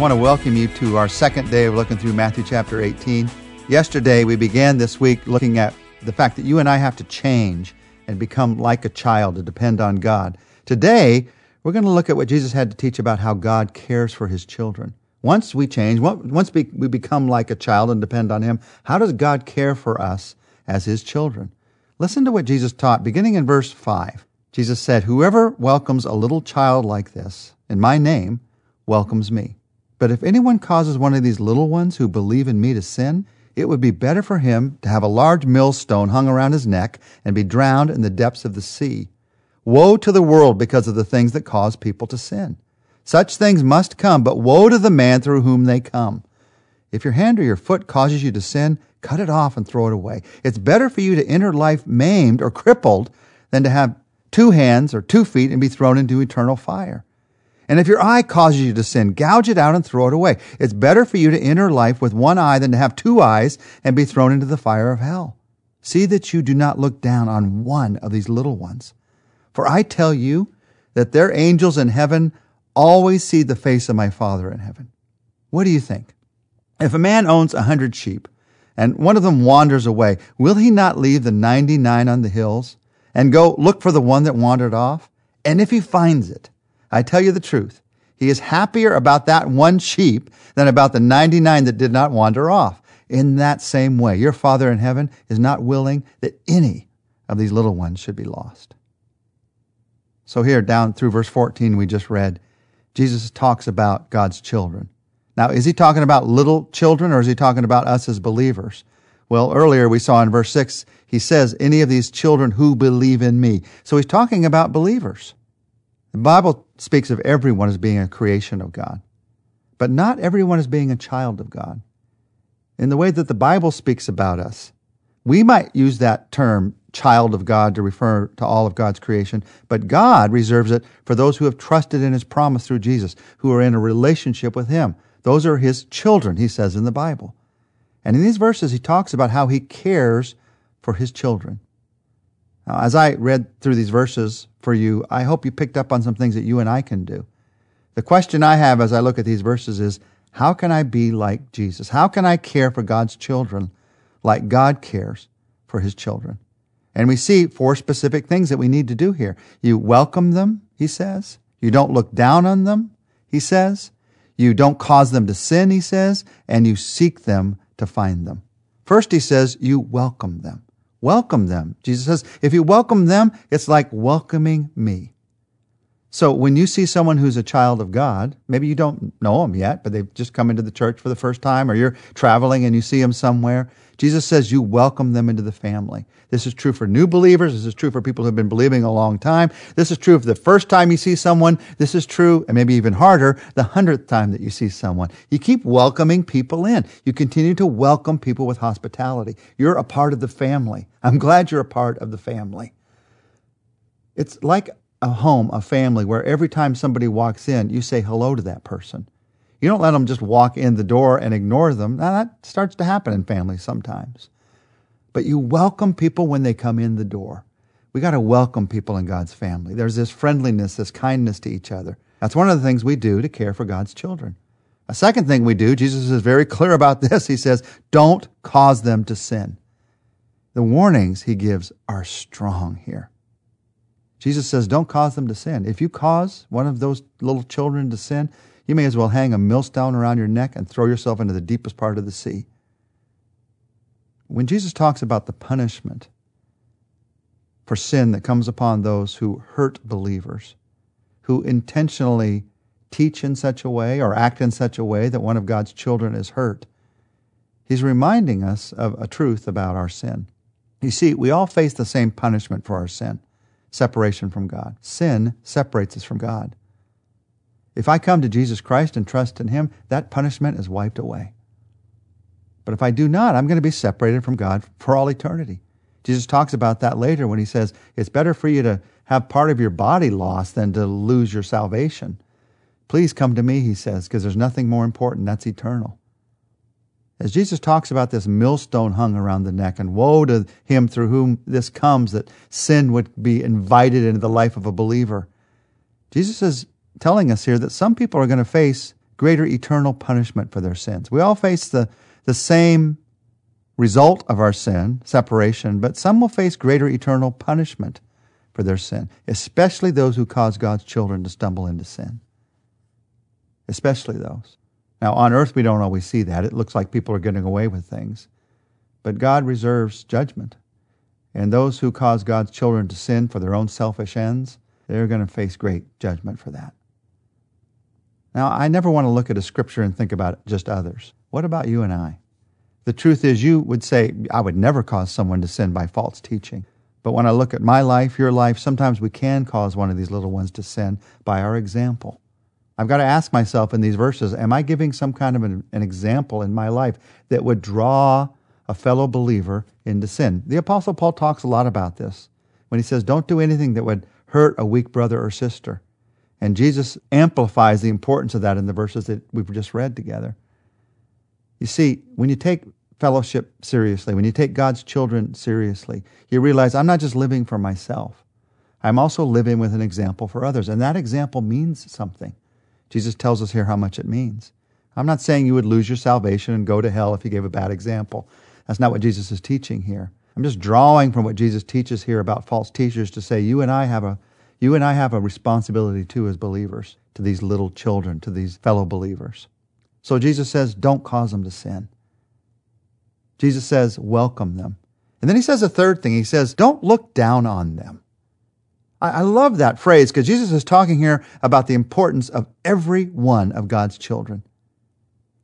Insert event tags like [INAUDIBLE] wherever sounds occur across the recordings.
I want to welcome you to our second day of looking through Matthew chapter 18. Yesterday, we began this week looking at the fact that you and I have to change and become like a child to depend on God. Today, we're going to look at what Jesus had to teach about how God cares for his children. Once we change, once we become like a child and depend on him, how does God care for us as his children? Listen to what Jesus taught beginning in verse 5. Jesus said, Whoever welcomes a little child like this in my name welcomes me. But if anyone causes one of these little ones who believe in me to sin, it would be better for him to have a large millstone hung around his neck and be drowned in the depths of the sea. Woe to the world because of the things that cause people to sin. Such things must come, but woe to the man through whom they come. If your hand or your foot causes you to sin, cut it off and throw it away. It's better for you to enter life maimed or crippled than to have two hands or two feet and be thrown into eternal fire. And if your eye causes you to sin, gouge it out and throw it away. It's better for you to enter life with one eye than to have two eyes and be thrown into the fire of hell. See that you do not look down on one of these little ones. For I tell you that their angels in heaven always see the face of my Father in heaven. What do you think? If a man owns a hundred sheep and one of them wanders away, will he not leave the 99 on the hills and go look for the one that wandered off? And if he finds it, I tell you the truth. He is happier about that one sheep than about the 99 that did not wander off. In that same way, your Father in heaven is not willing that any of these little ones should be lost. So, here down through verse 14, we just read, Jesus talks about God's children. Now, is he talking about little children or is he talking about us as believers? Well, earlier we saw in verse 6, he says, any of these children who believe in me. So he's talking about believers. The Bible speaks of everyone as being a creation of God, but not everyone as being a child of God. In the way that the Bible speaks about us, we might use that term child of God to refer to all of God's creation, but God reserves it for those who have trusted in his promise through Jesus, who are in a relationship with him. Those are his children, he says in the Bible. And in these verses, he talks about how he cares for his children. Now, as I read through these verses for you, I hope you picked up on some things that you and I can do. The question I have as I look at these verses is how can I be like Jesus? How can I care for God's children like God cares for his children? And we see four specific things that we need to do here. You welcome them, he says. You don't look down on them, he says. You don't cause them to sin, he says. And you seek them to find them. First, he says, you welcome them. Welcome them. Jesus says, if you welcome them, it's like welcoming me. So when you see someone who's a child of God, maybe you don't know them yet, but they've just come into the church for the first time, or you're traveling and you see them somewhere, Jesus says you welcome them into the family. This is true for new believers. This is true for people who've been believing a long time. This is true for the first time you see someone. This is true, and maybe even harder, the hundredth time that you see someone. You keep welcoming people in. You continue to welcome people with hospitality. You're a part of the family. I'm glad you're a part of the family. It's like a home, a family, where every time somebody walks in, you say hello to that person. You don't let them just walk in the door and ignore them. Now, that starts to happen in families sometimes. But you welcome people when they come in the door. We got to welcome people in God's family. There's this friendliness, this kindness to each other. That's one of the things we do to care for God's children. A second thing we do, Jesus is very clear about [LAUGHS] this. He says, don't cause them to sin. The warnings he gives are strong here. Jesus says, don't cause them to sin. If you cause one of those little children to sin, you may as well hang a millstone around your neck and throw yourself into the deepest part of the sea. When Jesus talks about the punishment for sin that comes upon those who hurt believers, who intentionally teach in such a way or act in such a way that one of God's children is hurt, he's reminding us of a truth about our sin. You see, we all face the same punishment for our sin separation from God. Sin separates us from God. If I come to Jesus Christ and trust in Him, that punishment is wiped away. But if I do not, I'm going to be separated from God for all eternity. Jesus talks about that later when he says, It's better for you to have part of your body lost than to lose your salvation. Please come to me, he says, because there's nothing more important. That's eternal. As Jesus talks about this millstone hung around the neck, and woe to him through whom this comes, that sin would be invited into the life of a believer, Jesus is telling us here that some people are going to face greater eternal punishment for their sins. We all face the, the same result of our sin, separation, but some will face greater eternal punishment for their sin, especially those who cause God's children to stumble into sin. Especially those. Now, on earth, we don't always see that. It looks like people are getting away with things. But God reserves judgment. And those who cause God's children to sin for their own selfish ends, they're going to face great judgment for that. Now, I never want to look at a scripture and think about just others. What about you and I? The truth is, you would say, I would never cause someone to sin by false teaching. But when I look at my life, your life, sometimes we can cause one of these little ones to sin by our example. I've got to ask myself in these verses, am I giving some kind of an, an example in my life that would draw a fellow believer into sin? The Apostle Paul talks a lot about this when he says, don't do anything that would hurt a weak brother or sister. And Jesus amplifies the importance of that in the verses that we've just read together. You see, when you take fellowship seriously, when you take God's children seriously, you realize I'm not just living for myself. I'm also living with an example for others. And that example means something. Jesus tells us here how much it means. I'm not saying you would lose your salvation and go to hell if you gave a bad example. That's not what Jesus is teaching here. I'm just drawing from what Jesus teaches here about false teachers to say you and I have a you and I have a responsibility too as believers to these little children, to these fellow believers. So Jesus says, don't cause them to sin. Jesus says, welcome them. And then he says a third thing. He says, don't look down on them. I, love that phrase because Jesus is talking here about the importance of every one of God's children.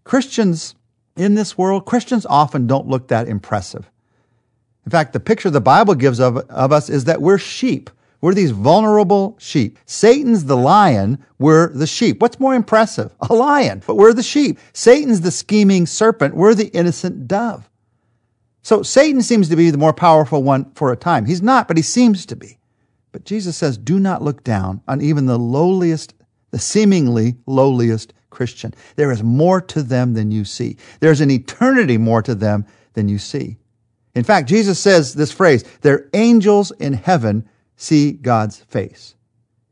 Christians in this world, Christians often don't look that impressive. In fact, the picture the Bible gives of, of us is that we're sheep. We're these vulnerable sheep. Satan's the lion, we're the sheep. What's more impressive? A lion, but we're the sheep. Satan's the scheming serpent, we're the innocent dove. So Satan seems to be the more powerful one for a time. He's not, but he seems to be. But Jesus says, do not look down on even the lowliest, the seemingly lowliest Christian. There is more to them than you see. There's an eternity more to them than you see. In fact, Jesus says this phrase, their angels in heaven see God's face.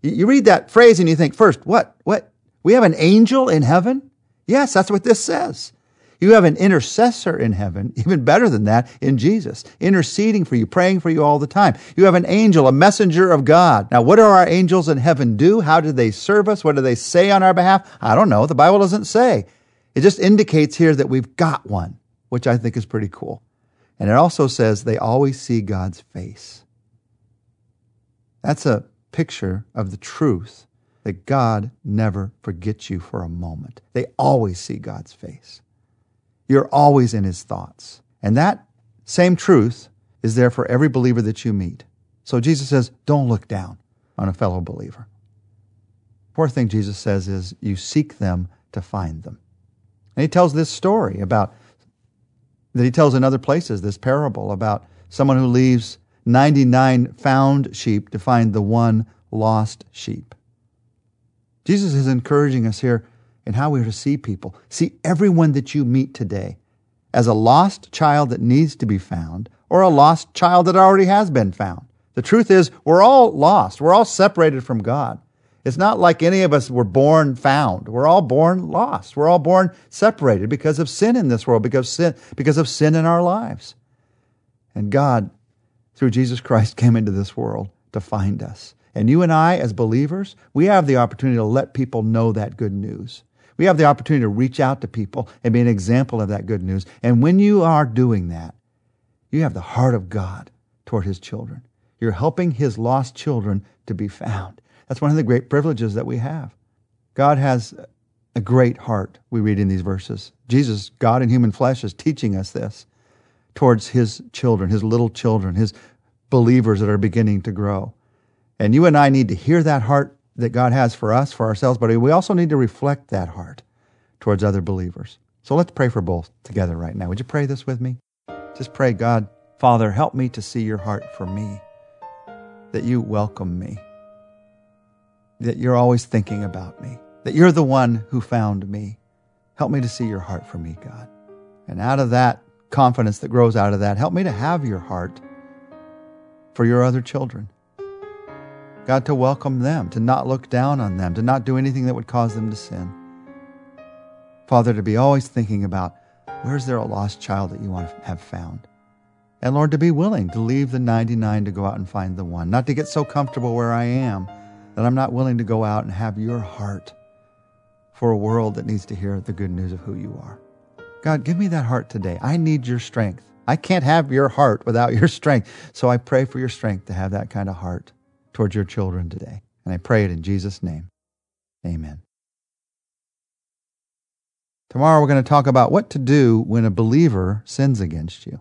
You read that phrase and you think, first, what? What? We have an angel in heaven? Yes, that's what this says. You have an intercessor in heaven, [LAUGHS] even better than that, in Jesus, interceding for you, praying for you all the time. You have an angel, a messenger of God. Now, what do our angels in heaven do? How do they serve us? What do they say on our behalf? I don't know. The Bible doesn't say. It just indicates here that we've got one, which I think is pretty cool. And it also says they always see God's face. That's a picture of the truth that God never forgets you for a moment. They always see God's face. You're always in his thoughts. And that same truth is there for every believer that you meet. So Jesus says, don't look down on a fellow believer. Fourth thing Jesus says is, you seek them to find them. And he tells this story about, that he tells in other places, this parable about someone who leaves 99 found sheep to find the one lost sheep. Jesus is encouraging us here in how we are to see people. See everyone that you meet today as a lost child that needs to be found or a lost child that already has been found. The truth is, we're all lost. We're all separated from God. It's not like any of us were born found. We're all born lost. We're all born separated because of sin in this world, because of sin, because of sin in our lives. And God through Jesus Christ [LAUGHS] came into this world to find us. And you and I, as believers, we have the opportunity to let people know that good news. We have the opportunity to reach out to people and be an example of that good news. And when you are doing that, you have the heart of God toward His children. You're helping His lost children to be found. That's one of the great privileges that we have. God has a great heart, we read in these verses. Jesus, God in human flesh, is teaching us this towards his children, his little children, his believers that are beginning to grow. And you and I need to hear that heart that God has for us, for ourselves, but we also need to reflect that heart towards other believers. So let's pray for both together right now. Would you pray this with me? Just pray, God, Father, help me to see your heart for me, that you welcome me, that you're always thinking about me, that you're the one who found me. Help me to see your heart for me, God. And out of that, confidence that grows out of that. Help me to have your heart for your other children. God, to welcome them, to not look down on them, to not do anything that would cause them to sin. Father, to be always thinking about where's there a lost child that you want to have found? And Lord, to be willing to leave the 99 to go out and find the one, not to get so comfortable where I am that I'm not willing to go out and have your heart for a world that needs to hear the good news of who you are. God, give me that heart today. I need your strength. I can't have your heart without your [LAUGHS] strength. So I pray for your strength to have that kind of heart towards your children today. And I pray it in Jesus' name. Amen. Tomorrow we're going to talk about what to do when a believer sins against you.